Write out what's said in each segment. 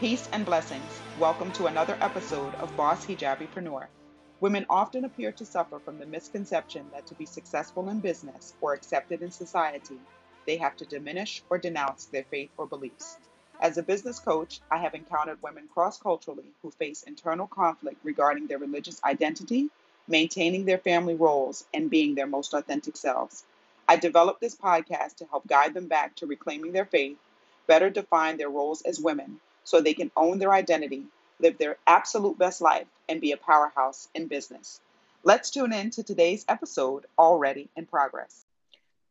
Peace and blessings. Welcome to another episode of Boss Hijabipreneur. Women often appear to suffer from the misconception that to be successful in business or accepted in society, they have to diminish or denounce their faith or beliefs. As a business coach, I have encountered women cross culturally who face internal conflict regarding their religious identity, maintaining their family roles, and being their most authentic selves. I developed this podcast to help guide them back to reclaiming their faith, better define their roles as women, so they can own their identity, live their absolute best life, and be a powerhouse in business. Let's tune in to today's episode, already in progress.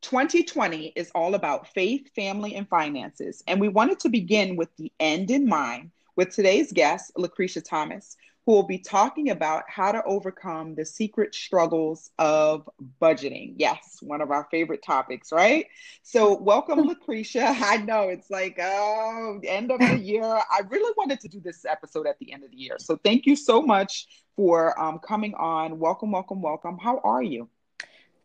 2020 is all about faith, family, and finances, and we wanted to begin with the end in mind with today's guest, Lucretia Thomas, who will be talking about how to overcome the secret struggles of budgeting. Yes, one of our favorite topics, right? So, welcome, Lucretia. I know it's like, oh, end of the year. I really wanted to do this episode at the end of the year. So, thank you so much for um, coming on. Welcome, welcome, welcome. How are you?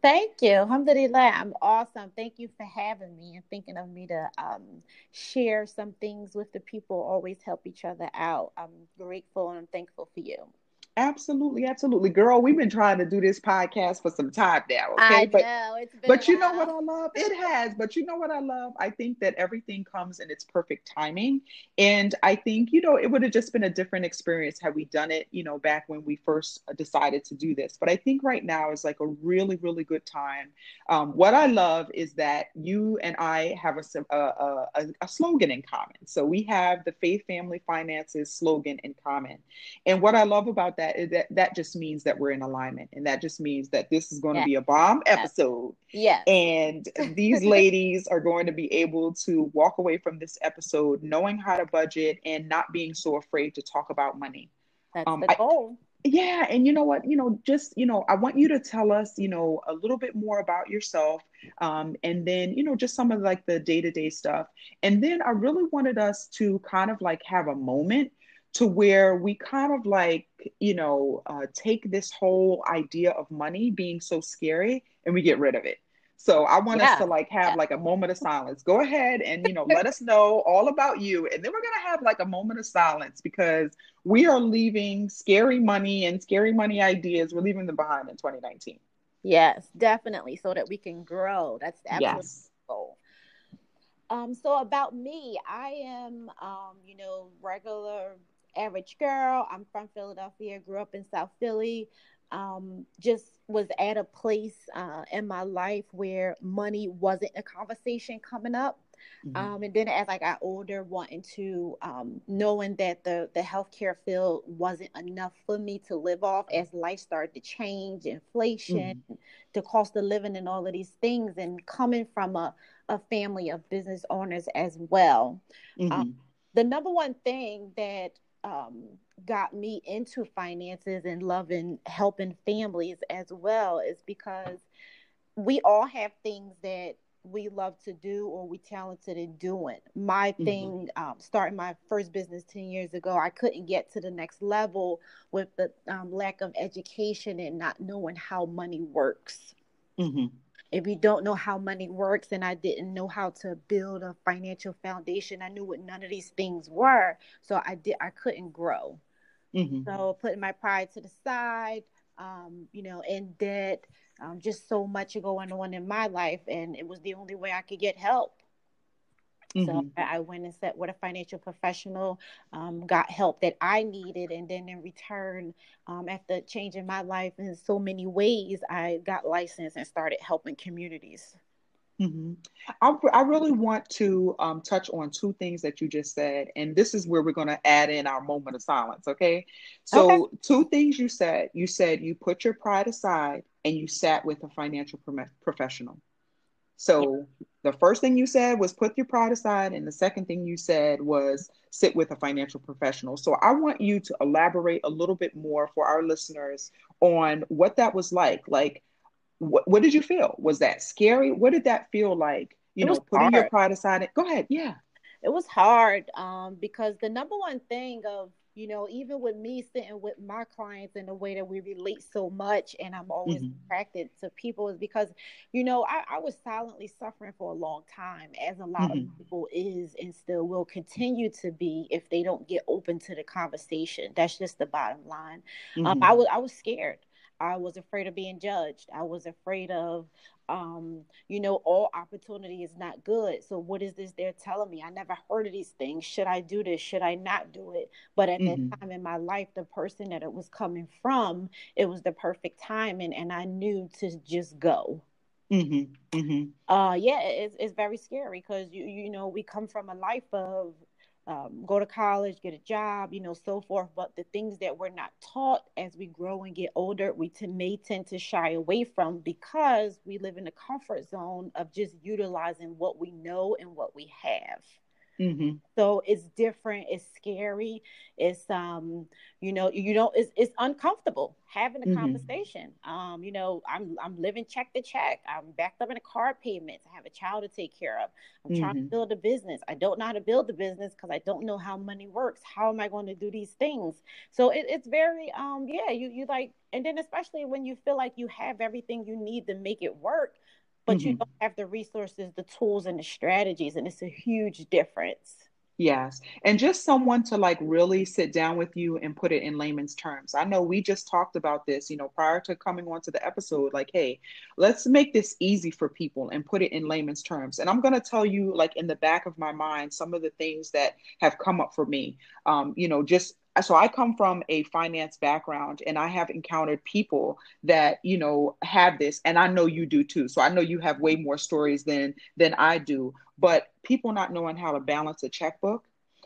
Thank you. Alhamdulillah. I'm awesome. Thank you for having me and thinking of me to um, share some things with the people, always help each other out. I'm grateful and I'm thankful for you. Absolutely, absolutely, girl. We've been trying to do this podcast for some time now. Okay, I but know, but you know what I love? It has. But you know what I love? I think that everything comes in its perfect timing, and I think you know it would have just been a different experience had we done it, you know, back when we first decided to do this. But I think right now is like a really, really good time. Um, what I love is that you and I have a, a, a, a slogan in common. So we have the Faith Family Finances slogan in common, and what I love about that that that that just means that we're in alignment and that just means that this is going yeah. to be a bomb episode. Yeah. And these ladies are going to be able to walk away from this episode knowing how to budget and not being so afraid to talk about money. That's um, the goal. I, yeah and you know what? You know just you know i want you to tell us you know a little bit more about yourself um, and then you know just some of like the day-to-day stuff. And then i really wanted us to kind of like have a moment to where we kind of like, you know, uh, take this whole idea of money being so scary and we get rid of it. So I want yeah. us to like have like a moment of silence. Go ahead and you know let us know all about you, and then we're gonna have like a moment of silence because we are leaving scary money and scary money ideas. We're leaving them behind in 2019. Yes, definitely, so that we can grow. That's the yes. goal. Um, so about me, I am, um, you know, regular average girl. I'm from Philadelphia, grew up in South Philly. Um, just was at a place uh, in my life where money wasn't a conversation coming up. Mm-hmm. Um, and then as I got older, wanting to um, knowing that the the healthcare field wasn't enough for me to live off as life started to change, inflation, mm-hmm. the cost of living, and all of these things, and coming from a a family of business owners as well. Mm-hmm. Um, the number one thing that um, got me into finances and loving helping families as well is because we all have things that we love to do or we talented in doing. My mm-hmm. thing, um, starting my first business 10 years ago, I couldn't get to the next level with the um, lack of education and not knowing how money works. Mm-hmm if you don't know how money works and i didn't know how to build a financial foundation. I knew what none of these things were. So i did i couldn't grow. Mm-hmm. so putting my pride to the side um, you know in debt um, just so much going on in my life. And it was the only way i could get help Mm-hmm. So I went and sat with a financial professional, um, got help that I needed, and then in return, um, after changing my life in so many ways, I got licensed and started helping communities. Mm-hmm. I, I, really want to um, touch on two things that you just said, and this is where we're going to add in our moment of silence. Okay, so okay. two things you said. You said you put your pride aside and you sat with a financial pro- professional. So the first thing you said was put your pride aside, and the second thing you said was sit with a financial professional. So I want you to elaborate a little bit more for our listeners on what that was like. Like, what, what did you feel? Was that scary? What did that feel like? You it know, putting hard. your pride aside. Go ahead. Yeah. It was hard um, because the number one thing of you know, even with me sitting with my clients in the way that we relate so much, and I'm always mm-hmm. attracted to people, is because, you know, I, I, was silently suffering for a long time, as a lot mm-hmm. of people is and still will continue to be if they don't get open to the conversation. That's just the bottom line. Mm-hmm. Um, I was I was scared. I was afraid of being judged. I was afraid of, um, you know, all opportunity is not good. So what is this they're telling me? I never heard of these things. Should I do this? Should I not do it? But at mm-hmm. that time in my life, the person that it was coming from, it was the perfect timing, and I knew to just go. Mm-hmm. Mm-hmm. Uh, yeah, it's, it's very scary because you you know we come from a life of um, go to college, get a job, you know, so forth. But the things that we're not taught as we grow and get older, we t- may tend to shy away from because we live in the comfort zone of just utilizing what we know and what we have. Mm-hmm. So it's different. It's scary. It's um, you know, you know, it's it's uncomfortable having a mm-hmm. conversation. Um, you know, I'm I'm living check to check. I'm backed up in a car payments. I have a child to take care of. I'm mm-hmm. trying to mm-hmm. build a business. I don't know how to build a business because I don't know how money works. How am I going to do these things? So it, it's very um, yeah, you you like, and then especially when you feel like you have everything you need to make it work but mm-hmm. you don't have the resources, the tools, and the strategies. And it's a huge difference. Yes. And just someone to like really sit down with you and put it in layman's terms. I know we just talked about this, you know, prior to coming onto the episode, like, hey, let's make this easy for people and put it in layman's terms. And I'm going to tell you, like, in the back of my mind, some of the things that have come up for me, um, you know, just so I come from a finance background and I have encountered people that, you know, have this and I know you do too. So I know you have way more stories than than I do, but people not knowing how to balance a checkbook,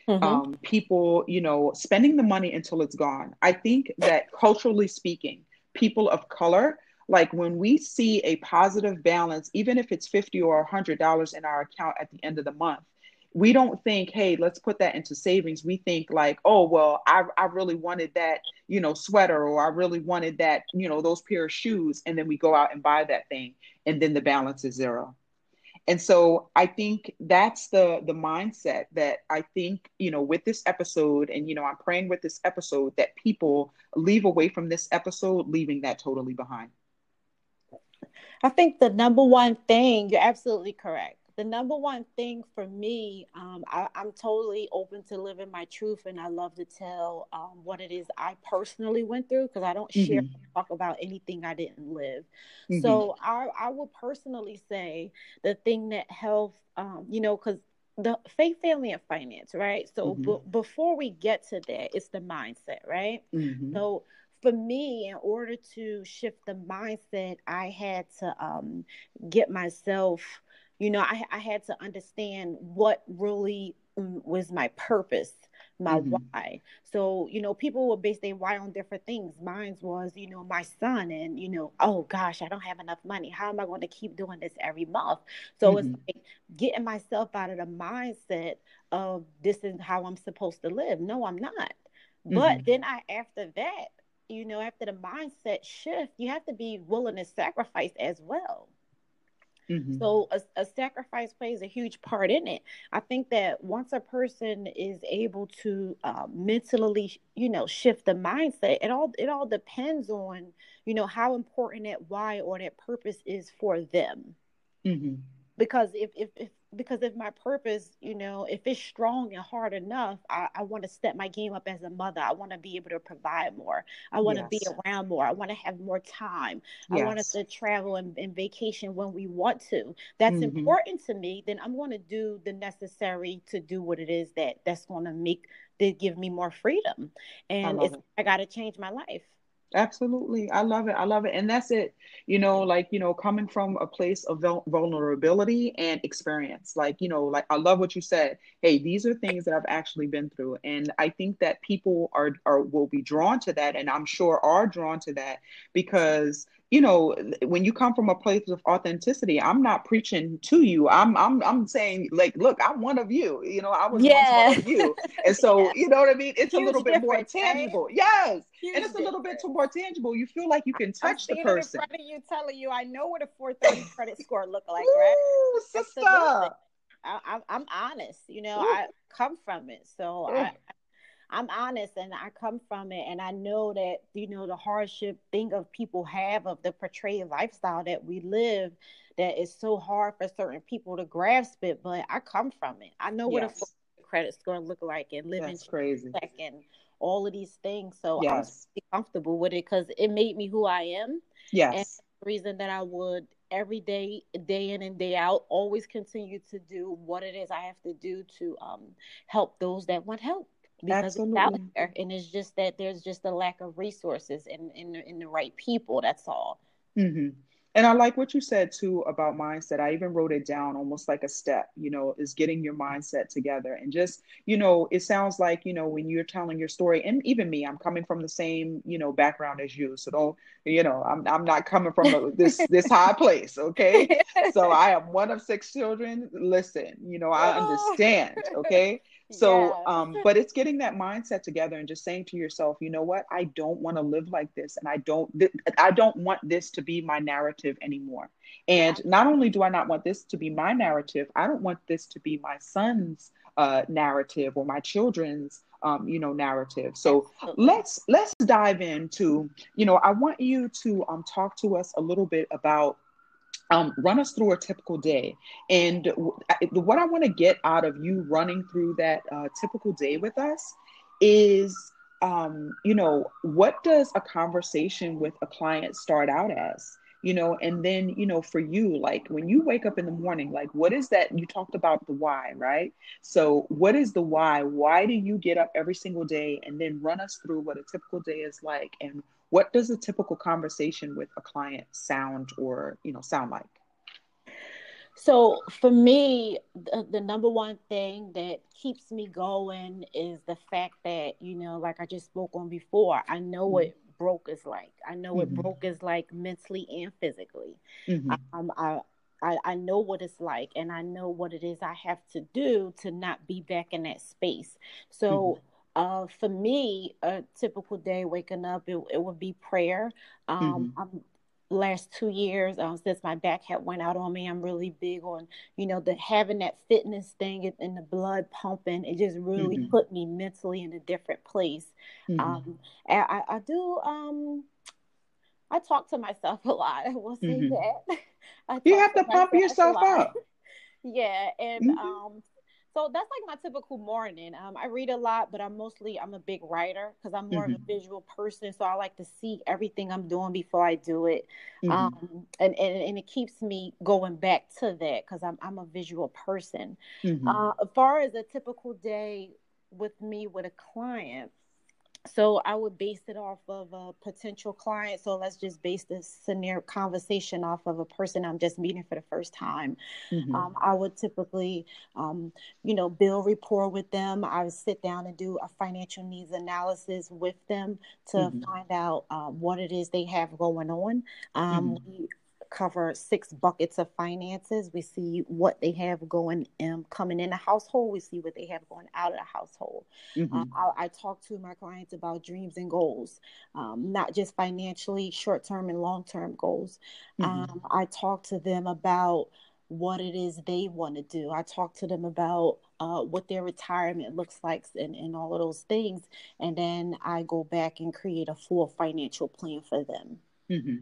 mm-hmm. um, people, you know, spending the money until it's gone. I think that culturally speaking, people of color like when we see a positive balance even if it's 50 or 100 dollars in our account at the end of the month we don't think, hey, let's put that into savings. We think like, oh, well, I, I really wanted that, you know, sweater or I really wanted that, you know, those pair of shoes. And then we go out and buy that thing and then the balance is zero. And so I think that's the the mindset that I think, you know, with this episode and you know, I'm praying with this episode that people leave away from this episode leaving that totally behind. I think the number one thing, you're absolutely correct the number one thing for me, um, I, am totally open to living my truth, and I love to tell um, what it is I personally went through because I don't mm-hmm. share talk about anything I didn't live. Mm-hmm. So I, I will personally say the thing that helps, um, you know, because the faith, family, and finance, right? So mm-hmm. b- before we get to that, it's the mindset, right? Mm-hmm. So for me, in order to shift the mindset, I had to um, get myself you know I, I had to understand what really was my purpose my mm-hmm. why. So you know people will base their why on different things. Mine was you know my son and you know oh gosh i don't have enough money. How am i going to keep doing this every month? So mm-hmm. it's like getting myself out of the mindset of this is how i'm supposed to live. No i'm not. Mm-hmm. but then i after that you know after the mindset shift you have to be willing to sacrifice as well Mm-hmm. So a, a, sacrifice plays a huge part in it. I think that once a person is able to uh, mentally, you know, shift the mindset, it all it all depends on, you know, how important that why or that purpose is for them. Mm-hmm. Because if, if if because if my purpose, you know, if it's strong and hard enough, I, I want to step my game up as a mother. I want to be able to provide more. I want yes. to be around more. I want to have more time. Yes. I want us to travel and, and, vacation when we want to. That's mm-hmm. important to me. Then I'm going to do the necessary to do what it is that that's going to make to give me more freedom. And I, I got to change my life. Absolutely. I love it. I love it. And that's it. You know, like, you know, coming from a place of vulnerability and experience. Like, you know, like I love what you said. Hey, these are things that I've actually been through. And I think that people are, are will be drawn to that. And I'm sure are drawn to that because you know, when you come from a place of authenticity, I'm not preaching to you. I'm I'm I'm saying like, look, I'm one of you. You know, I was yeah. one of you. And so, yeah. you know what I mean? It's Huge a little bit more tangible. Right? Yes. Huge and it's a little bit more tangible. You feel like you can touch the person. In front of you telling you, I know what a 430 credit score look like, right? Ooh, sister. I, am honest. You know, Ooh. I come from it. So I I'm honest and I come from it and I know that you know the hardship thing of people have of the portrayed lifestyle that we live that is so hard for certain people to grasp it but I come from it. I know yes. what a credit score look like and living That's crazy. second all of these things so yes. I'm comfortable with it cuz it made me who I am. Yes. And the reason that I would every day, day in and day out, always continue to do what it is I have to do to um, help those that want help because Absolutely. it's out there and it's just that there's just a lack of resources and in, in, in, the right people that's all. Mm-hmm. and i like what you said too about mindset. I even wrote it down almost like a step you know is getting your mindset together and just you know it sounds like you know when you're telling your story and even me i'm coming from the same you know background as you so don't you know i'm, I'm not coming from a, this this high place okay? So i am one of six children. Listen you know i understand okay so, yeah. um, but it's getting that mindset together and just saying to yourself, you know what, I don't want to live like this, and I don't, th- I don't want this to be my narrative anymore. And not only do I not want this to be my narrative, I don't want this to be my son's uh, narrative or my children's um, you know narrative so Absolutely. let's let's dive into you know i want you to um, talk to us a little bit about um, run us through a typical day. And what I want to get out of you running through that uh, typical day with us is, um, you know, what does a conversation with a client start out as? You know, and then, you know, for you, like when you wake up in the morning, like what is that? You talked about the why, right? So, what is the why? Why do you get up every single day and then run us through what a typical day is like and what does a typical conversation with a client sound or you know sound like so for me the, the, number one thing that keeps me going is the fact that you know like i just spoke on before i know what mm-hmm. broke is like i know what mm-hmm. broke is like mentally and physically mm-hmm. um, I, I, I know what it's like and i know what it is i have to do to not be back in that space so mm-hmm. Uh, for me, a typical day waking up, it, it would be prayer. Um, mm-hmm. I'm last two years um, since my back had went out on me i'm really big on you know the having that fitness thing and the blood pumping it just really mm-hmm. put me mentally in a different place mm-hmm. um, I, I, do um i talk to myself a lot i will say mm-hmm. that you have to, to pump yourself up yeah and mm-hmm. um so that's like my typical morning. Um, I read a lot, but I'm mostly I'm a big writer because I'm more mm-hmm. of a mm-hmm. visual person. So I like to see everything I'm doing before I do it, mm-hmm. um, and, and and it keeps me going back to that because I'm I'm a visual person. Mm-hmm. Uh, as far as a typical day with me with a client, so I would base it off of a potential client. So let's just base this scenario conversation off of a person I'm just meeting for the first time. Mm-hmm. Um, I would typically, um, you know, build rapport with them. I would sit down and do a financial needs analysis with them to mm-hmm. find out uh, what it is they have going on. Um, mm-hmm. we cover six buckets of finances. We see what they have going um, coming in the household. We see what they have going out of the household. Mm-hmm. Um, I, I, talk to my clients about dreams and goals, um, not just financially, short term and long term goals. Mm-hmm. Um, I talk to them about what it is they want to do. I talk to them about uh, what their retirement looks like and, and all of those things. And then I go back and create a full financial plan for them. Mm-hmm.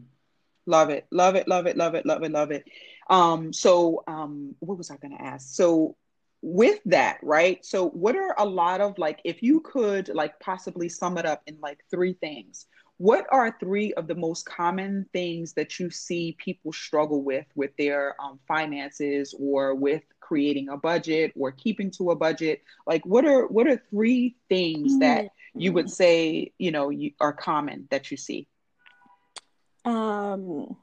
Love it, love it, love it, love it, love it, love it. Um, so um, what was I gonna ask? So with that, right? So what are a lot of like if you could like possibly sum it up in like three things, what are three of the most common things that you see people struggle with with their um, finances or with creating a budget or keeping to a budget like what are what are three things that you would say you know you, are common that you see um,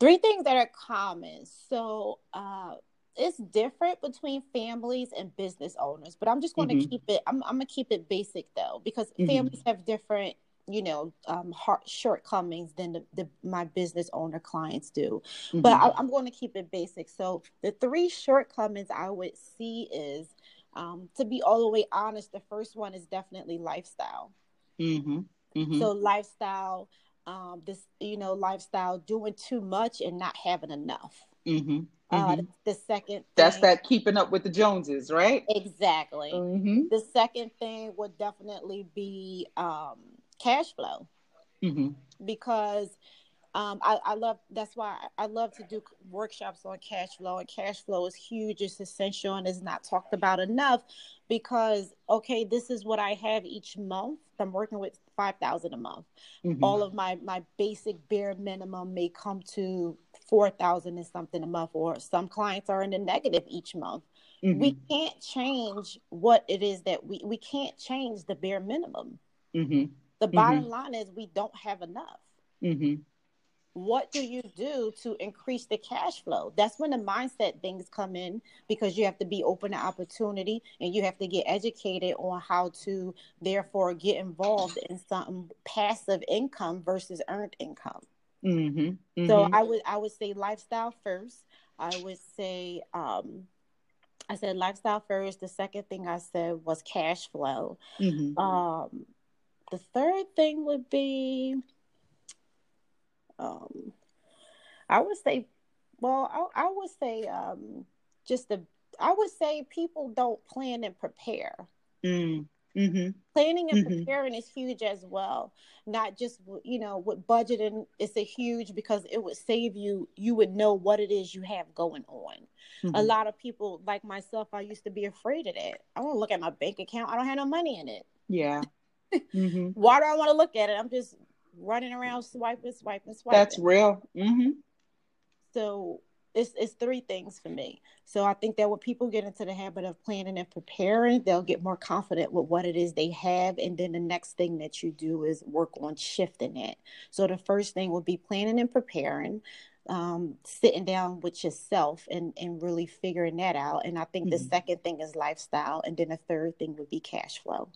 three things that are common. So, uh, it's different between families and business owners, but I'm just going to mm-hmm. keep it. I'm, I'm, gonna keep it basic though, because mm-hmm. families have different, you know, um, heart shortcomings than the, the, my business owner clients do. Mm-hmm. But I, am going to keep it basic. So the three shortcomings I would see is, um, to be all the way honest, the first one is definitely lifestyle. Mm-hmm. Mm-hmm. So lifestyle um, this you know lifestyle doing too much and not having enough Mm-hmm. Uh, mm-hmm. the second thing, that's that keeping up with the Joneses, right? Exactly. Mm-hmm. The second thing would definitely be um, cash flow, mm-hmm. because um, I, I, love that's why I love to do workshops on cash flow, and cash flow is huge. It's essential and is not talked about enough because okay, this is what I have each month. I'm working with five thousand a month. Mm-hmm. All of my my basic bare minimum may come to four thousand and something a month, or some clients are in the negative each month. Mm-hmm. We can't change what it is that we we can't change the bare minimum. Mm-hmm. The bottom mm-hmm. line is we don't have enough. What do you do to increase the cash flow? That's when the mindset things come in because you have to be open to opportunity and you have to get educated on how to therefore get involved in some passive income versus earned income. Mm-hmm, mm-hmm. So I would I would say lifestyle first. I would say um, I said lifestyle first. The second thing I said was cash flow. Mm-hmm. Um, the third thing would be, um, I would say, well, I, I would say um, just the. I would say people don't plan and prepare. Mm. Mm-hmm. Planning and mm-hmm. preparing is huge as well. Not just you know with budgeting, it's a huge because it would save you. You would know what it is you have going on. Mm-hmm. A lot of people, like myself, I used to be afraid of that. I want to look at my bank account. I don't have no money in it. Yeah. Mm-hmm. Why do I want to look at it? I'm just running around swiping, swiping, swiping. That's real. Mm-hmm. So it's it's three things for me. So I think that when people get into the habit of planning and preparing, they'll get more confident with what it is they have. And then the next thing that you do is work on shifting it. So the first thing would be planning and preparing, um, sitting down with yourself and, and really figuring that out. And I think mm-hmm. the second thing is lifestyle. And then the third thing would be cash flow.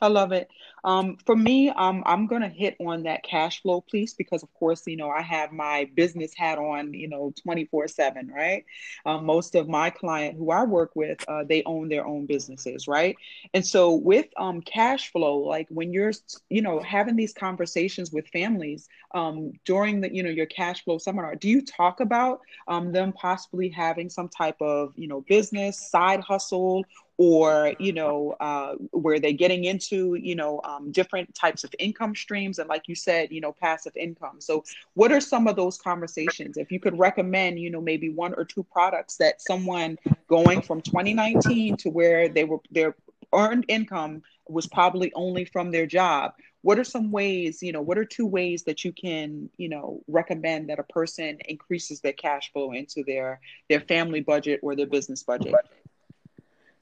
I love it. Um, for me, um, I'm going to hit on that cash flow piece because, of course, you know, I have my business hat on, you know, 24 7, right? Um, most of my client who I work with, uh, they own their own businesses, right? And so with um, cash flow, like when you're, you know, having these conversations with families um, during the, you know, your cash flow seminar, do you talk about um, them possibly having some type of, you know, business, side hustle, or you know uh, where they're getting into you know um, different types of income streams and like you said you know passive income. So what are some of those conversations? If you could recommend you know maybe one or two products that someone going from 2019 to where they were their earned income was probably only from their job what are some ways you know what are two ways that you can you know recommend that a person increases their cash flow into their their family budget or their business budget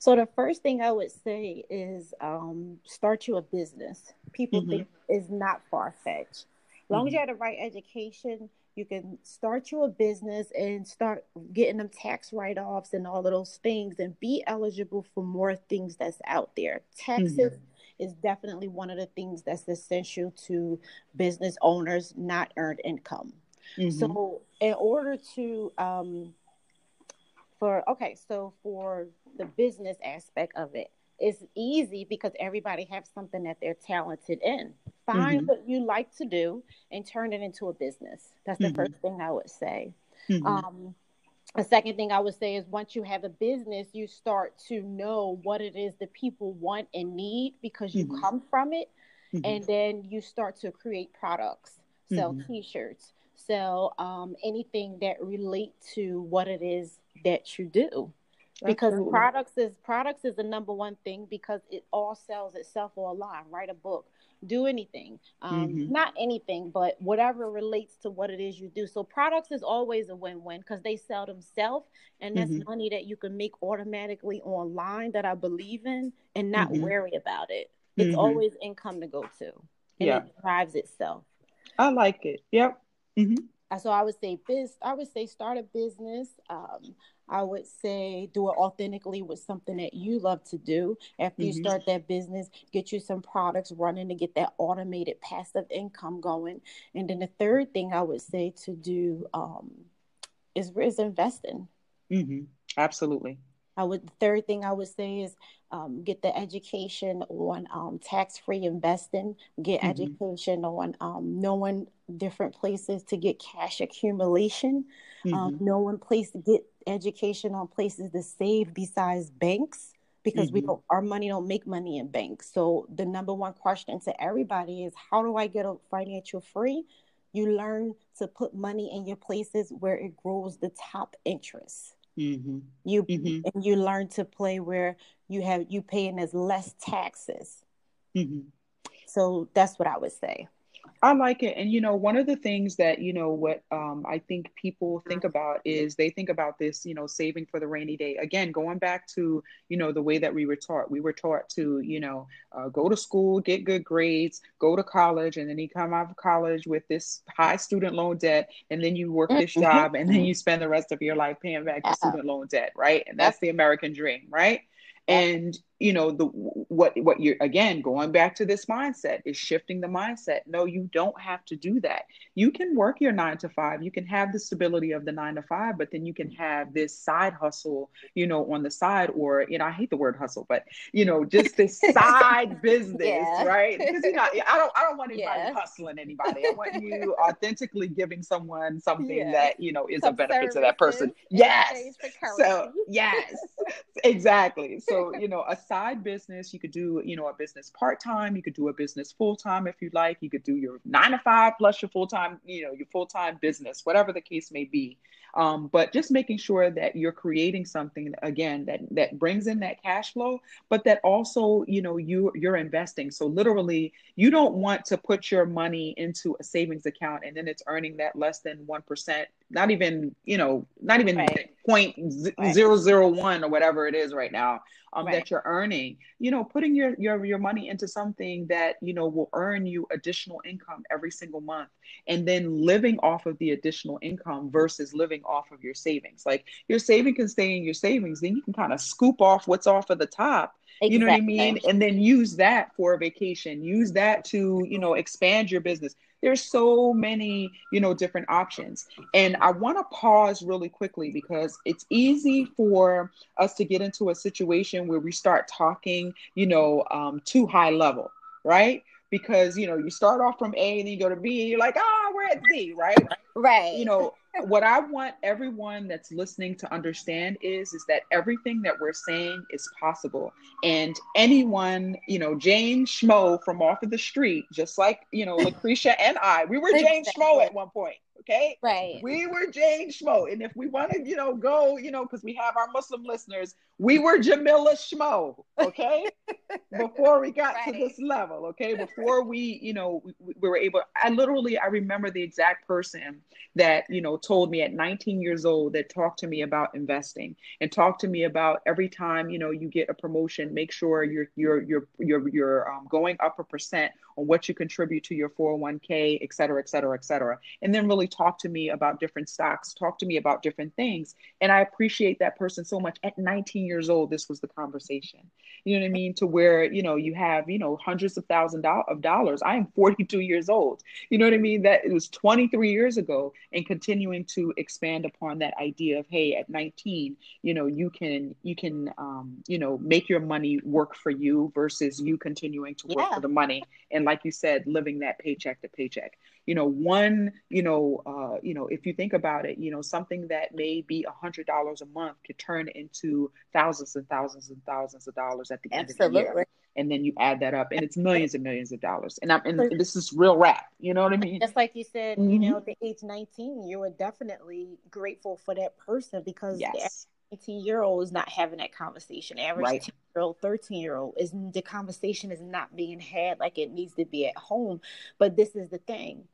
so the first thing I would say is um, start you a business. People mm-hmm. think is not far fetched. As long mm-hmm. as you have the right education, you can start you a business and start getting them tax write offs and all of those things and be eligible for more things that's out there. Taxes mm-hmm. is definitely one of the things that's essential to business owners, not earned income. Mm-hmm. So, in order to, um, for okay, so for the business aspect of it. It's easy because everybody has something that they're talented in. Find mm-hmm. what you like to do and turn it into a business. That's the mm-hmm. first thing I would say. Mm-hmm. Um, a second thing I would say is once you have a business, you start to know what it is that people want and need because you mm-hmm. come from it. Mm-hmm. And then you start to create products, sell mm-hmm. t shirts, sell um, anything that relate to what it is that you do because Absolutely. products is products is the number one thing because it all sells itself online write a book do anything um, mm-hmm. not anything but whatever relates to what it is you do so products is always a win-win because they sell themselves and that's mm-hmm. money that you can make automatically online that i believe in and not mm-hmm. worry about it it's mm-hmm. always income to go to and yeah. it drives itself i like it yep mm-hmm. So i would say biz i would say start a business um, I would say do it authentically with something that you love to do. After you mm-hmm. start that business, get you some products running to get that automated passive income going. And then the third thing I would say to do um, is is investing. Mm-hmm. Absolutely. I would the third thing I would say is um, get the education on um, tax free investing, get mm-hmm. education on um, knowing different places to get cash accumulation, um, mm-hmm. knowing place to get education on places to save besides banks because mm-hmm. we don't our money don't make money in banks. So the number one question to everybody is how do I get a financial free? You learn to put money in your places where it grows the top interest. Mm-hmm. You mm-hmm. and you learn to play where you have you paying as less taxes. Mm-hmm. So that's what I would say. I like it. And, you know, one of the things that, you know, what um, I think people think about is they think about this, you know, saving for the rainy day. Again, going back to, you know, the way that we were taught. We were taught to, you know, uh, go to school, get good grades, go to college, and then you come out of college with this high student loan debt. And then you work this mm-hmm. job and then you spend the rest of your life paying back your student loan debt, right? And that's the American dream, right? and you know the what what you're again going back to this mindset is shifting the mindset. No you don't have to do that. You can work your 9 to 5 you can have the stability of the 9 to 5 but then you can have this side hustle you know on the side or you know I hate the word hustle but you know just this side business yeah. right? Because you know I don't I don't want anybody yeah. hustling anybody. I want you authentically giving someone something yeah. that you know is Some a benefit to that person. Yes. So yes. Exactly. So you know a side business. You could do, you know, a business part time. You could do a business full time if you'd like. You could do your nine to five plus your full time, you know, your full time business, whatever the case may be. Um, but just making sure that you're creating something again that that brings in that cash flow, but that also, you know, you you're investing. So literally, you don't want to put your money into a savings account and then it's earning that less than one percent, not even, you know, not even right. point zero zero one or whatever it is right now um, right. that you're earning you know putting your, your your money into something that you know will earn you additional income every single month and then living off of the additional income versus living off of your savings like your saving can stay in your savings then you can kind of scoop off what's off of the top Exactly. You know what I mean? And then use that for a vacation. Use that to, you know, expand your business. There's so many, you know, different options. And I want to pause really quickly because it's easy for us to get into a situation where we start talking, you know, um, too high level, right? Because, you know, you start off from A and then you go to B and you're like, ah, oh, we're at Z, right? Right. You know, what I want everyone that's listening to understand is is that everything that we're saying is possible. And anyone, you know, Jane Schmo from off of the street, just like, you know, Lucretia and I, we were Jane Schmo at one point. Okay. Right. We were Jane Schmo. And if we want to, you know, go, you know, because we have our Muslim listeners, we were Jamila Schmo. Okay. Before we got right. to this level. Okay. Before we, you know, we, we, were able, I literally, I remember the exact person that, you know, told me at 19 years old that talked to me about investing and talked to me about every time, you know, you get a promotion, make sure you're, you're, you're, you're, you're um, going up a percent on what you contribute to your 401k, et cetera, et cetera, et cetera. And then really talk to me about different stocks, talk to me about different things. And I appreciate that person so much. At 19 years old, this was the conversation. You know what I mean? To where, you know, you have, you know, hundreds of thousands of dollars. I am 42 years old. You know what I mean? That it was 23 years ago and continuing to expand upon that idea of, hey, at 19, you know, you can, you can, um, you know, make your money work for you versus you continuing to work yeah. for the money. And like you said, living that paycheck to paycheck you know one you know uh, you know if you think about it you know something that may be a hundred dollars a month could turn into thousands and thousands and thousands of dollars at the Absolutely. end of the year and then you add that up and it's millions and millions of dollars and i'm and this is real rap you know what i mean just like you said mm-hmm. you know at the age 19 you were definitely grateful for that person because yes. 18 year old is not having that conversation. Average right. 10 year old, 13 year old is the conversation is not being had like it needs to be at home. But this is the thing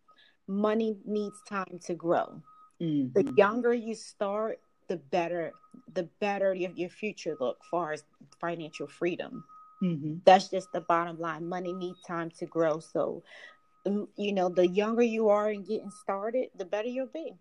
money needs time to grow. Mm-hmm. The younger you start, the better the better your, your future look far as financial freedom. Mm-hmm. That's just the bottom line. Money needs time to grow. So, um, you know, the younger you are in getting started, the better you'll be.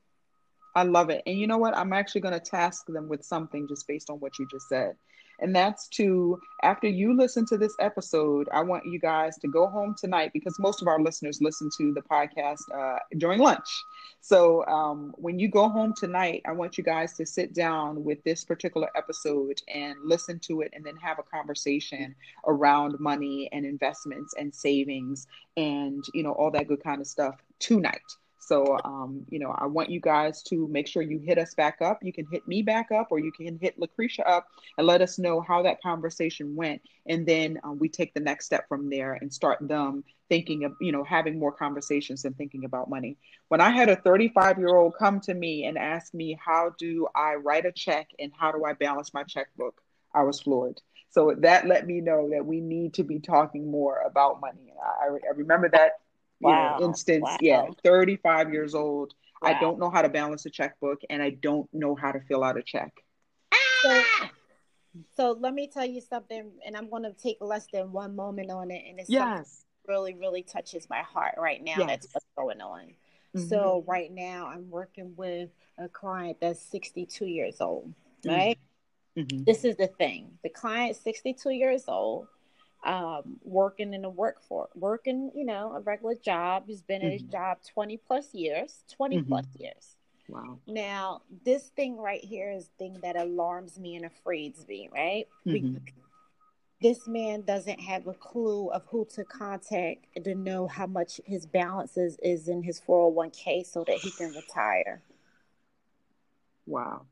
I love it. And you know what? I'm actually going to task them with something just based on what you just said. And that's to, after you listen to this episode, I want you guys to go home tonight because most of our listeners listen to the podcast uh, during lunch. So um, when you go home tonight, I want you guys to sit down with this particular episode and listen to it and then have a conversation around money and investments and savings and, you know, all that good kind of stuff tonight. So, um, you know, I want you guys to make sure you hit us back up. You can hit me back up, or you can hit Lucretia up and let us know how that conversation went. And then um, we take the next step from there and start them thinking of, you know, having more conversations and thinking about money. When I had a 35 year old come to me and ask me, how do I write a check and how do I balance my checkbook? I was floored. So that let me know that we need to be talking more about money. I, I remember that wow. know, instance. Wow. Yeah, 35 years old. Wow. I don't know how to balance a checkbook and I don't know how to fill out a check. So, so let me tell you something, and I'm going to take less than one moment on it. And it's yes. really, really touches my heart right now. Yes. That's what's going on. Mm-hmm. So, right now, I'm working with a client that's 62 years old, right? Mm-hmm. This is the thing the client, 62 years old, um, working in the workforce, working, you know, a regular job. He's been mm-hmm. at his mm-hmm. job 20 plus years, 20 mm-hmm. plus years. Wow. Now, this thing right here is thing that alarms me and afraids me, right? Mm-hmm. This man doesn't have a clue of who to contact to know how much his balances is in his 401k so that he can retire. Wow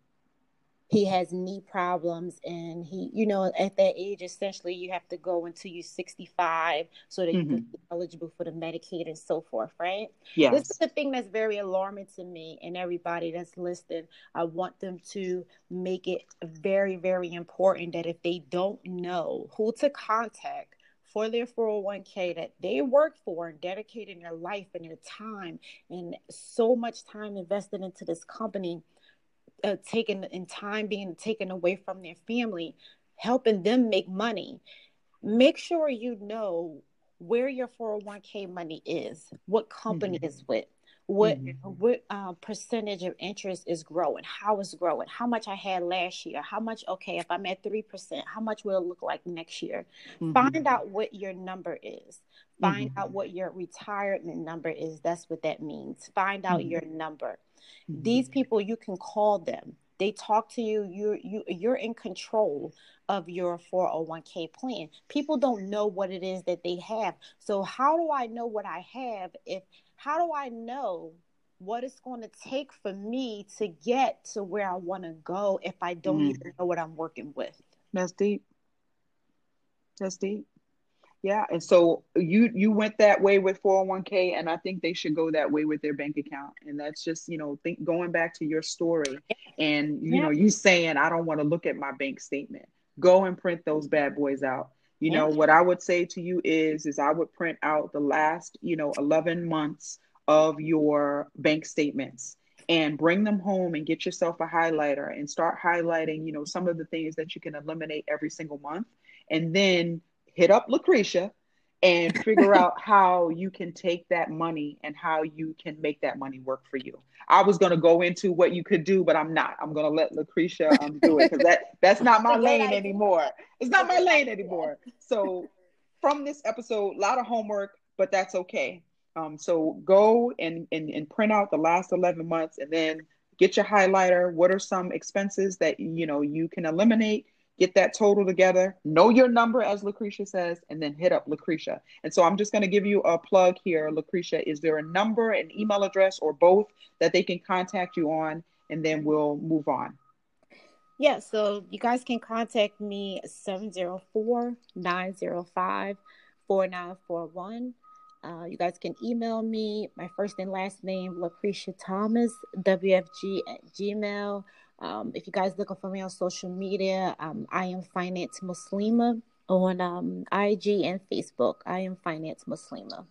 he has knee problems and he you know at that age essentially you have to go until you're 65 so that mm-hmm. you can mm-hmm. be eligible for the medicaid and so forth right yes. this is the thing that's very alarming to me and everybody that's listening i want them to make it very very important that if they don't know who to contact for their 401k that they work for and dedicating their life and their time and so much time invested into this company uh, taken in time being taken away from their family, helping them make money. Make sure you know where your 401k money is, what company mm-hmm. is with, what mm-hmm. what uh, percentage of interest is growing, how it's growing, how much I had last year, how much okay if I'm at three percent, how much will it look like next year? Mm-hmm. Find out what your number is. Find out mm-hmm. what your retirement number is. That's what that means. Find out mm-hmm. your number. These mm-hmm. people, you can call them. They talk to you. You you you're in control of your 401k plan. People don't know what it is that they have. So how do I know what I have if how do I know what it's going to take for me to get to where I want to go if I don't mm. even know what I'm working with? That's deep. That's deep. Yeah, and so you you went that way with 401k, and I think they should go that way with their bank account. And that's just you know think going back to your story, and you yeah. know you saying I don't want to look at my bank statement. Go and print those bad boys out. You know what I would say to you is is I would print out the last you know 11 months of your bank statements and bring them home and get yourself a highlighter and start highlighting you know some of the things that you can eliminate every single month and then hit up Lucretia and figure out how you can take that money and how you can make that money work for you. I was going to go into what you could do, but I'm not. I'm going to let Lucretia um, do it because that that's not my lane anymore. It's not my lane anymore. So from this episode, a lot of homework, but that's okay. Um, so go and, and and print out the last 11 months and then get your highlighter. What are some expenses that you know you can eliminate? Get that total together, know your number, as Lucretia says, and then hit up Lucretia. And so I'm just going to give you a plug here, Lucretia. Is there a number, an email address, or both that they can contact you on? And then we'll move on. Yeah, so you guys can contact me 704 905 4941. Uh, you guys can email me my first and last name, Lucretia Thomas, WFG at Gmail. Um, if you guys looking for me on social media, um, I am Finance Muslima on um, IG and Facebook. I am Finance Muslima.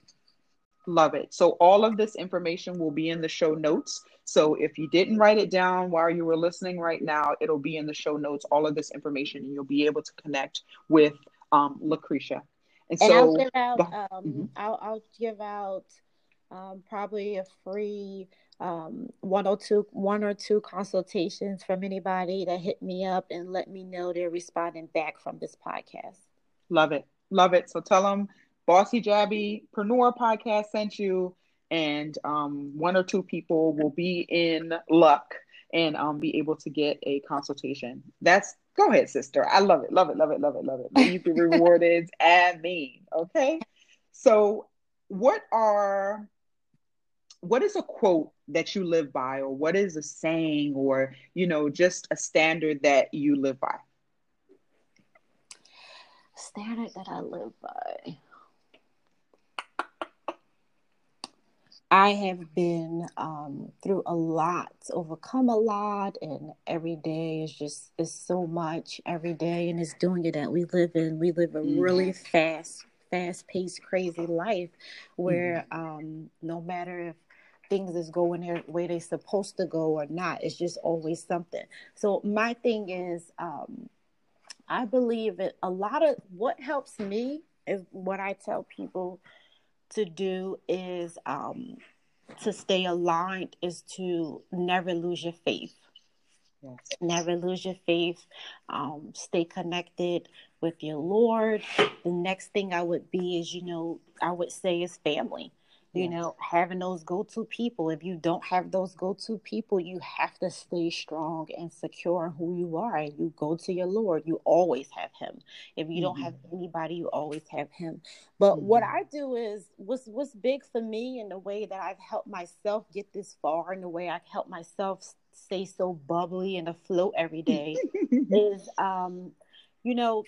Love it. So all of this information will be in the show notes. So if you didn't write it down while you were listening right now, it'll be in the show notes. All of this information, and you'll be able to connect with um, Lucretia. And, and so I'll give out. Um, mm-hmm. I'll, I'll give out um, probably a free um, one or two one or two consultations from anybody that hit me up and let me know they're responding back from this podcast. Love it, love it. So tell them Bossy Jabby Preneur podcast sent you, and um, one or two people will be in luck and um, be able to get a consultation. That's go ahead, sister. I love it, love it, love it, love it, love it. You be rewarded and mean. Okay. So, what are what is a quote that you live by, or what is a saying, or you know, just a standard that you live by? Standard that I live by. I have been um, through a lot, overcome a lot, and every day is just is so much every day, and it's doing it that we live in. We live a mm-hmm. really fast, fast paced, crazy life where mm-hmm. um, no matter if things is going their way they're supposed to go or not, it's just always something. So my thing is, um, I believe that a lot of what helps me is what I tell people to do is um, to stay aligned is to never lose your faith. Yes. Never lose your faith. Um, stay connected with your Lord. The next thing I would be is, you know, I would say is family you know having those go-to people. If you don't have those go-to people you have to stay strong and secure in who you are. And you go to your lord you always have him. If you mm-hmm. don't have anybody you always have him. But mm-hmm. what i do is what's what's big for me in the way that i've helped myself get this far in the way i help myself stay so bubbly and afloat every day is um you know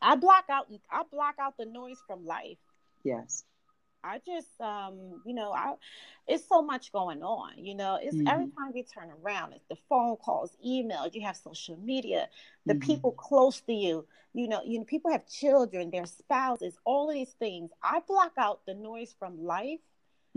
i block out i block out the noise from life. Yes I just, um, you know, I, it's so much going on. You know, it's mm-hmm. every time you turn around, it's the phone calls, emails, you have social media, the mm-hmm. people close to you. You know, you know, people have children, their spouses, all of these things. I block out the noise from life,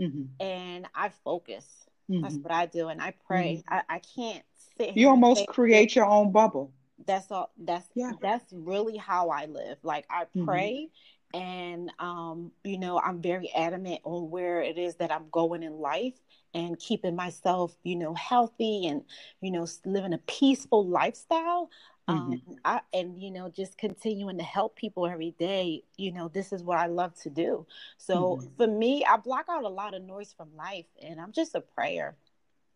mm-hmm. and I focus. That's mm-hmm. what I do, and I pray. Mm-hmm. I, I can't sit. You almost create your own bubble. That's all. That's yeah. That's really how I live. Like I mm-hmm. pray and um, you know i'm very adamant on where it is that i'm going in life and keeping myself you know healthy and you know living a peaceful lifestyle mm-hmm. um, I, and you know just continuing to help people every day you know this is what i love to do so mm-hmm. for me i block out a lot of noise from life and i'm just a prayer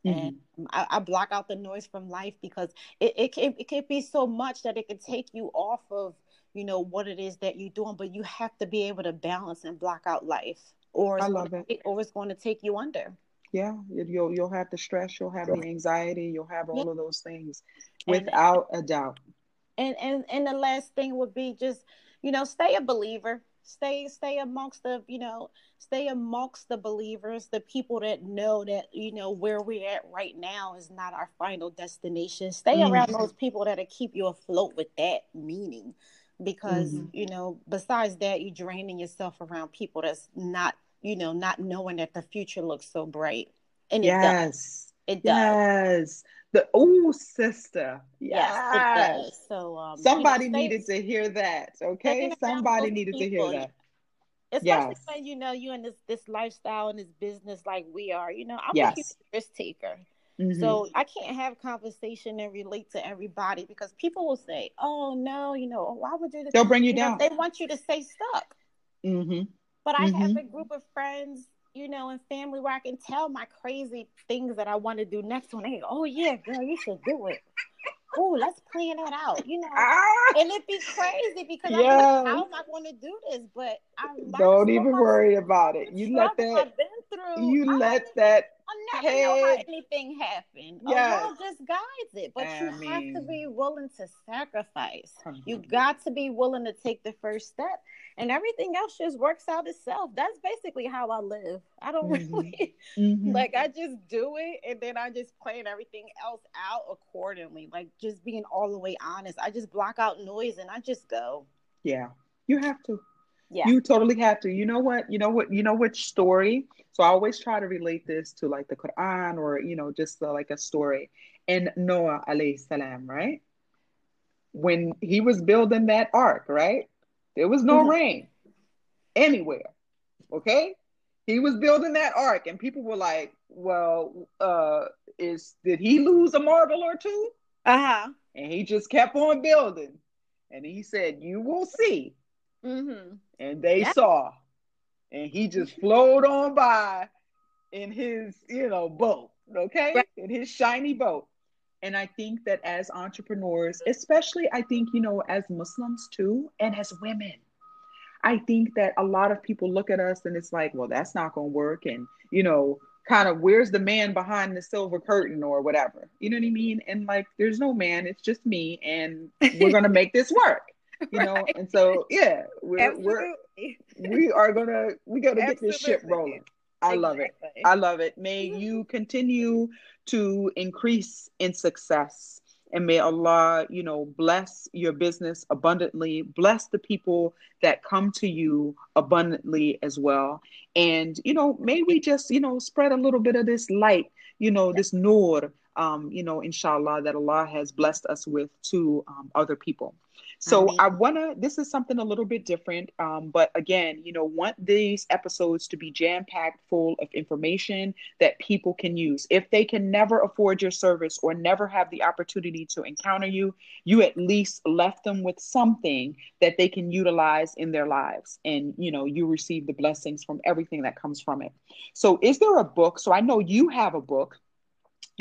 Mm-hmm. and I, I, block out the noise from life because it, it, it, it could be so much that it can take you off of you know what it is that you're doing but you have to be able to balance and block out life or it's, I love it. Take, or it's going to take you under yeah you'll you'll have the stress you'll have the anxiety you'll have all yeah. of those things without and, a doubt and and and the last thing would be just you know stay a believer stay stay amongst the you know stay amongst the believers the people that know that you know where we're at right now is not our final destination stay mm-hmm. around those people that'll keep you afloat with that meaning because mm-hmm. you know besides that you're draining yourself around people that's not you know not knowing that the future looks so bright. And yes it does, it does. yes. The oh sister. Yes, yes. it does. So um, somebody you know, needed to hear that okay? Somebody needed people, to hear that. Especially yes. when you know you're in this this lifestyle and this business like we are you know i'm yes. a risk taker Mm-hmm. So I can't have conversation and relate to everybody because people will say, "Oh no, you know, why would you?" They'll bring you, you down. Know, they want you to stay stuck. Mm-hmm. But I mm-hmm. have a group of friends, you know, and family where I can tell my crazy things that I want to do next. When they go, "Oh yeah, girl, you should do it." Oh, let's plan that out, you know. Ah! And it'd be crazy because yes. I'm like, how am I going to do this? But I don't even worry about it. You let that. Through. You I let that. I never head... know how anything happened. Yes. Allah just guides it, but I you mean... have to be willing to sacrifice. You got to be willing to take the first step and everything else just works out itself. That's basically how I live. I don't mm-hmm. really mm-hmm. like I just do it and then I just plan everything else out accordingly. Like just being all the way honest. I just block out noise and I just go. Yeah. You have to. Yeah. You totally have to. You know what? You know what? You know which story? So I always try to relate this to like the Quran or you know just uh, like a story. And Noah alayhi salam, right? When he was building that ark, right? There was no mm-hmm. rain anywhere. Okay? He was building that ark, and people were like, well, uh, is did he lose a marble or two? Uh huh. And he just kept on building, and he said, "You will see." Mm-hmm. And they yeah. saw, and he just flowed on by in his, you know, boat. Okay, right. in his shiny boat. And I think that as entrepreneurs, especially I think, you know, as Muslims too, and as women, I think that a lot of people look at us and it's like, well, that's not going to work. And, you know, kind of where's the man behind the silver curtain or whatever. You know what i mean? And like there's no man it's just me and we're gonna make this work you right. know and so yeah we're, we're we are gonna we gotta get this ship rolling. I love it. I love it. May you continue to increase in success and may Allah, you know, bless your business abundantly, bless the people that come to you abundantly as well. And, you know, may we just, you know, spread a little bit of this light, you know, this nur, um, you know, inshallah, that Allah has blessed us with to um, other people. So I, want to, this is something a little bit different. Um, but again, you know, want these episodes to be jam packed full of information that people can use. If they can never afford your service or never have the opportunity to encounter you, you at least left them with something that they can utilize in their lives. And, you know, you receive the blessings from everything that comes from it. So is there a book? So I know you have a book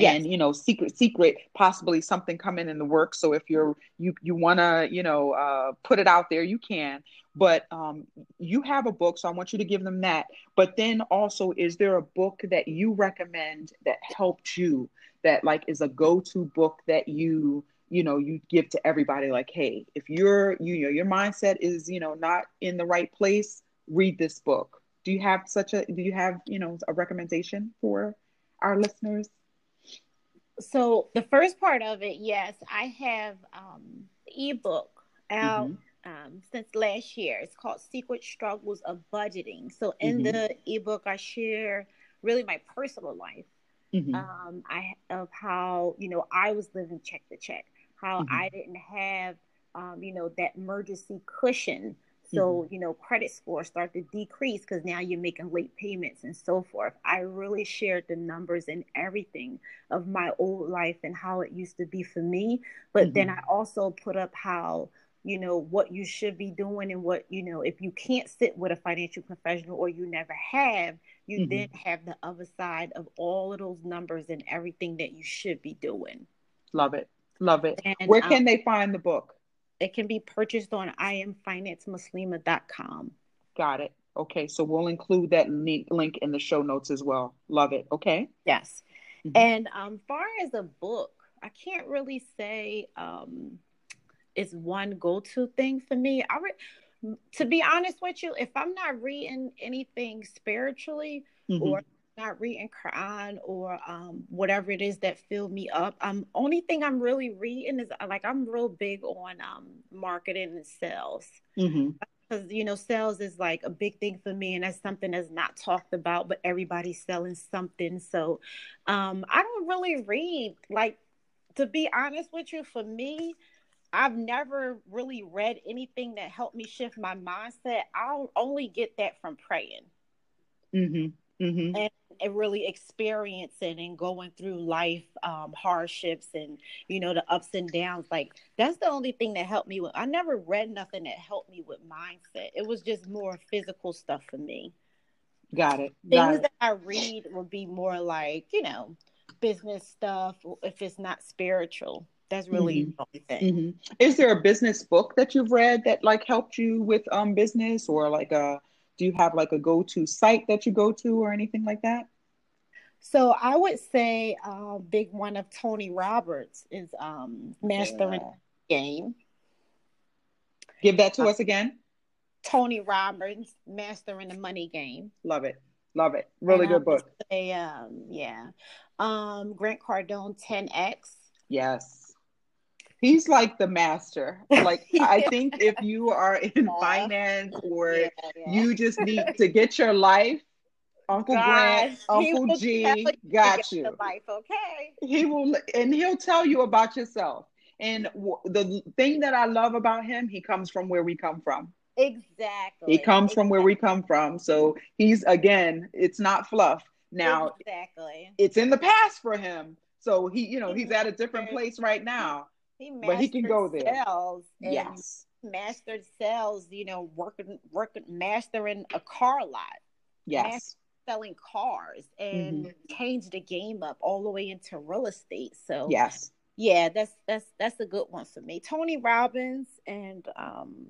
yes. and you know secret secret possibly something coming in the works. So if you're you you want to you know uh, put it out there you can. But um, you have a book so i want you to give them that. But then also is there a book that you recommend that helped you that like is a go-to book that you you know you give to everybody? Like hey if you're you know your mindset is you know not in the right place read this book. Do you have such a do you have you know a recommendation for our listeners so the first part of it, yes, I have um ebook out mm-hmm. um, since last year. It's called Secret Struggles of Budgeting. So in mm-hmm. the ebook, I share really my personal life. Mm-hmm. Um, I of how you know I was living check to check, how mm-hmm. I didn't have um, you know that emergency cushion so, mm-hmm. you know, credit scores start to decrease because now you're making late payments and so forth. I really shared the numbers and everything of my old life and how it used to be for me. But mm-hmm. then I also put up how, you know, what you should be doing and what, you know, if you can't sit with a financial professional or you never have, you mm-hmm. then have the other side of all of those numbers and everything that you should be doing. Love it. Love it. And, Where can um, they find the book? It can be purchased on iamfinancemuslima.com. Got it. Okay, so we'll include that link in the show notes as well. Love it. Okay. Yes. Mm-hmm. And um, far as a book, I can't really say um, it's one go-to thing for me. I re- to be honest with you, if I'm not reading anything spiritually mm-hmm. or not reading Quran or um, whatever it is that filled me up. Um, only thing I'm really reading is like I'm real big on um, marketing and sales. Mm-hmm because you know sales is like a big thing for me and that's something that's not talked about but everybody's selling something so um i don't really read like to be honest with you for me i've never really read anything that helped me shift my mindset i'll only get that from praying mm-hmm. Mm-hmm. And, and, really experiencing and going through life um, hardships and you know the ups and downs like that's the only thing that helped me with i never read nothing that helped me with mindset it was just more physical stuff for me got it got things it. that i read would be more like you know business stuff if it's not spiritual that's really mm-hmm. the only thing mm-hmm. is there a business book that you've read that like helped you with um business or like a do you have like a go-to site that you go to or anything like that? So i would say a uh, big one of tony roberts is um mastering yeah. game. Give that to uh, us again. Tony roberts mastering the money game. Love it. Love it. Really and good book. say, um, yeah. Um grant cardone 10x yes he's like the master. Like yeah. I think if you are in yeah. finance or yeah, you just need to get your life, Uncle Grant, Uncle G got you. Life, okay. He will, and he'll tell you about yourself. And w- the thing that I love about him, he comes from where we come from. Exactly. He comes exactly. from where we come from. So he's again, it's not fluff Now, exactly, it's in the past for him. So he, you know, he's at a different place right now. He but he can go there. Sales yes, mastered sales. You know, working, working, mastering a car lot. Yes, selling cars and mm-hmm. changed the game up all the way into real estate. So yes, yeah, that's that's that's a good one for me. Tony Robbins and um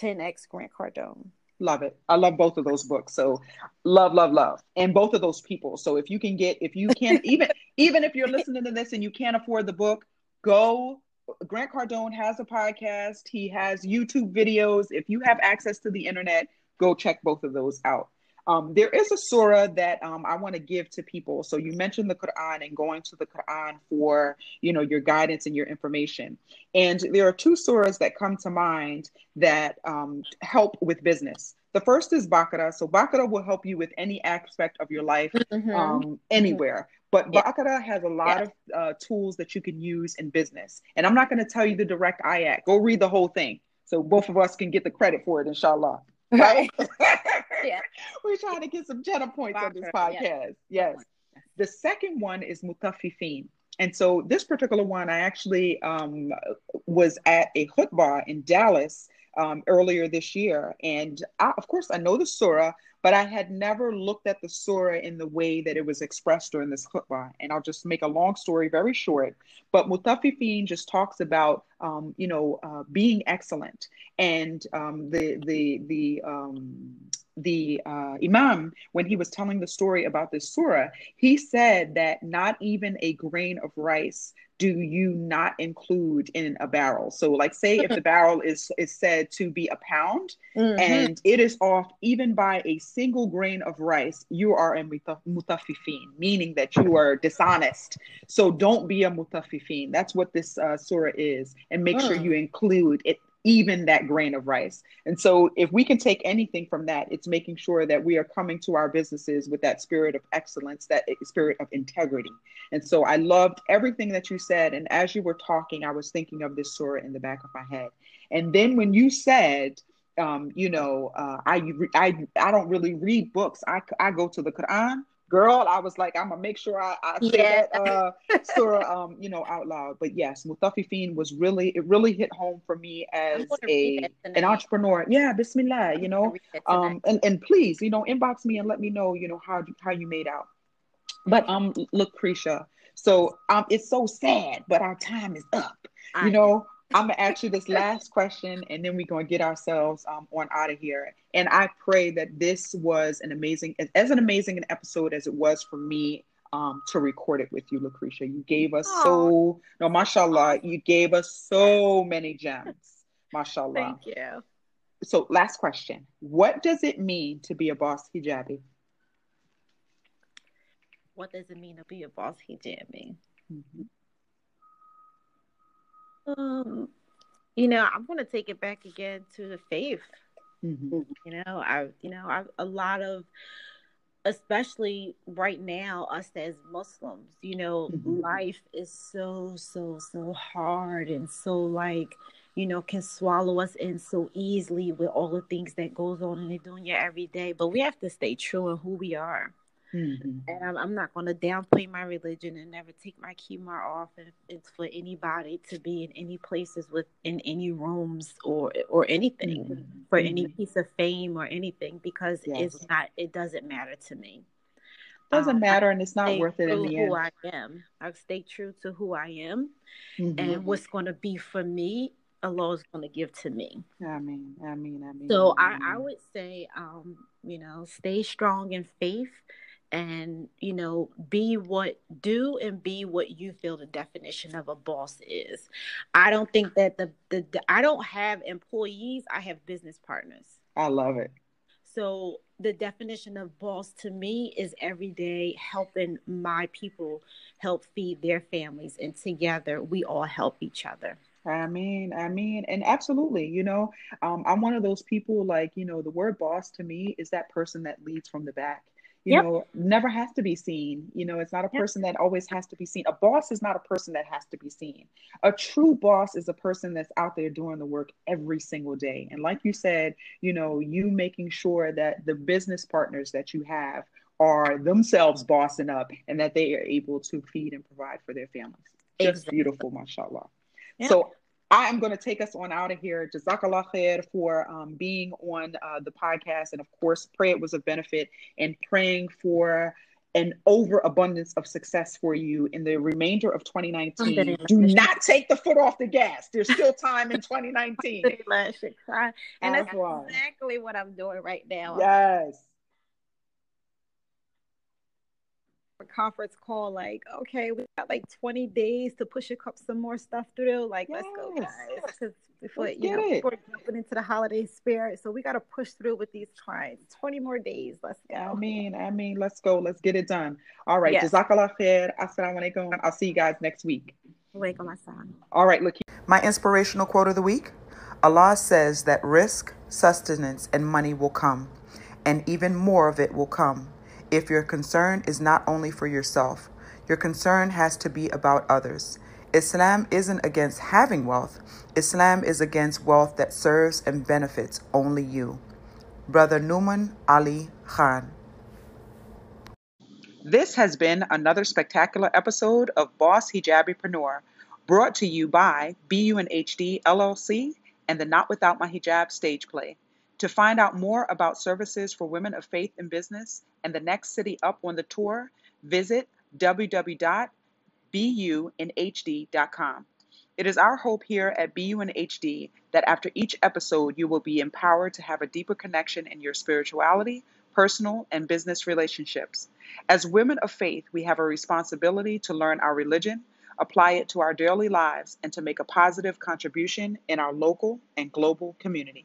10x Grant Cardone. Love it. I love both of those books. So love, love, love. And both of those people. So if you can get, if you can, even even if you're listening to this and you can't afford the book, go. Grant Cardone has a podcast. He has YouTube videos. If you have access to the internet, go check both of those out. Um, there is a surah that um, I want to give to people. So you mentioned the Quran and going to the Quran for you know your guidance and your information. And there are two surahs that come to mind that um, help with business. The first is Baqarah. So Baqarah will help you with any aspect of your life mm-hmm. um, anywhere. But yeah. Baqarah has a lot yeah. of uh, tools that you can use in business. And I'm not going to tell you the direct ayat. Go read the whole thing. So both of us can get the credit for it, inshallah. Right? yeah. We're trying to get some Jannah points on this podcast. Yes. The second one is Mutaffifin. And so this particular one, I actually um, was at a khutbah in Dallas um, earlier this year. And I, of course, I know the surah, but I had never looked at the surah in the way that it was expressed during this khutbah. And I'll just make a long story very short. But Mutaffifin just talks about, um, you know, uh, being excellent and um, the the the um, the uh, Imam, when he was telling the story about this surah, he said that not even a grain of rice do you not include in a barrel. So, like, say if the barrel is is said to be a pound, mm-hmm. and it is off even by a single grain of rice, you are a mutaffifin, meaning that you are dishonest. So, don't be a mutaffifin. That's what this uh, surah is, and make mm. sure you include it even that grain of rice. And so, if we can take anything from that, it's making sure that we are coming to our businesses with that spirit of excellence, that spirit of integrity. And so, I loved everything that you said. And as you were talking, I was thinking of this surah in the back of my head. And then when you said, um, you know, uh, I, I I don't really read books. I, I go to the Quran girl, I was like, I'm gonna make sure I, I say yeah. that uh, surah, um, you know, out loud. But yes, Mutaffifin was really, it really hit home for me as a an entrepreneur. Yeah, Bismillah, you know, um, and and please, you know, inbox me and let me know, you know, how how you made out. But um, Lucretia, so um, it's so sad, but our time is up. You know, I'm gonna ask you this last question, and then we're gonna get ourselves um, on out of here. And I pray that this was an amazing, as an amazing an episode as it was for me um, to record it with you, Lucretia. You gave us Aww. so no, mashallah, you gave us so many gems, mashallah. Thank you. So, last question: What does it mean to be a boss hijabi? What does it mean to be a boss hijabi? Mm-hmm. Um, you know, I'm going to take it back again to the faith. Mm-hmm. You know, I, you know, I a lot of, especially right now, us as Muslims, you know, mm-hmm. life is so, so, so hard and so like, you know, can swallow us in so easily with all the things that goes on in the dunya every day. But we have to stay true in who we are. Mm-hmm. And I'm, I'm not going to downplay my religion and never take my khimar off. And it's for anybody to be in any places with in any rooms or or anything mm-hmm. for any mm-hmm. piece of fame or anything because yes. it's not. It doesn't matter to me. Doesn't um, matter, and it's not worth it in the who end. I am. I stay true to who I am, mm-hmm. and what's going to be for me Allah is going to give to me. I mean, I mean, I mean. So I, I would say, um, you know, stay strong in faith and you know be what do and be what you feel the definition of a boss is. I don't think that the, the, the i don't have employees i have business partners. I love it. So the definition of boss to me is every day helping my people help feed their families and together we all help each other. I mean, I mean, and absolutely, you know, um, I'm one of those people like, you know, the word boss to me is that person that leads from the back you yep. know never has to be seen you know it's not a yep. person that always has to be seen a boss is not a person that has to be seen a true boss is a person that's out there doing the work every single day and like you said you know you making sure that the business partners that you have are themselves bossing up and that they are able to feed and provide for their families. Just exactly. beautiful, mashallah. Yeah. So I am going to take us on out of here. Jazakallah khair for um, being on uh, the podcast. And of course, pray it was a benefit and praying for an overabundance of success for you in the remainder of 2019. Do not take the foot off the gas. There's still time in 2019. and that's exactly what I'm doing right now. Yes. A conference call, like, okay, we got like 20 days to push a, cup some more stuff through. Like, yes. let's go, guys. Because before Let's you know it. before jumping into the holiday spirit. So we got to push through with these clients. Twenty more days. Let's go. I mean, I mean, let's go. Let's get it done. All right. Yes. Jazakallah khair. Assalamu alaikum. I'll see you guys next week. All right. Look. My inspirational quote of the week: Allah says that rizq, sustenance, and money will come, and even more of it will come if your concern is not only for yourself. Your concern has to be about others. Islam isn't against having wealth, Islam is against wealth that serves and benefits only you. Brother Nouman Ali Khan. This has been another spectacular episode of Boss Hijabipreneur, brought to you by BUNHD LLC and the Not Without My Hijab stage play. To find out more about services for women of faith in business and the next city up on the tour, visit www bunhd.com. It is our hope here at BUNHD that after each episode, you will be empowered to have a deeper connection in your spirituality, personal, and business relationships. As women of faith, we have a responsibility to learn our religion, apply it to our daily lives, and to make a positive contribution in our local and global community.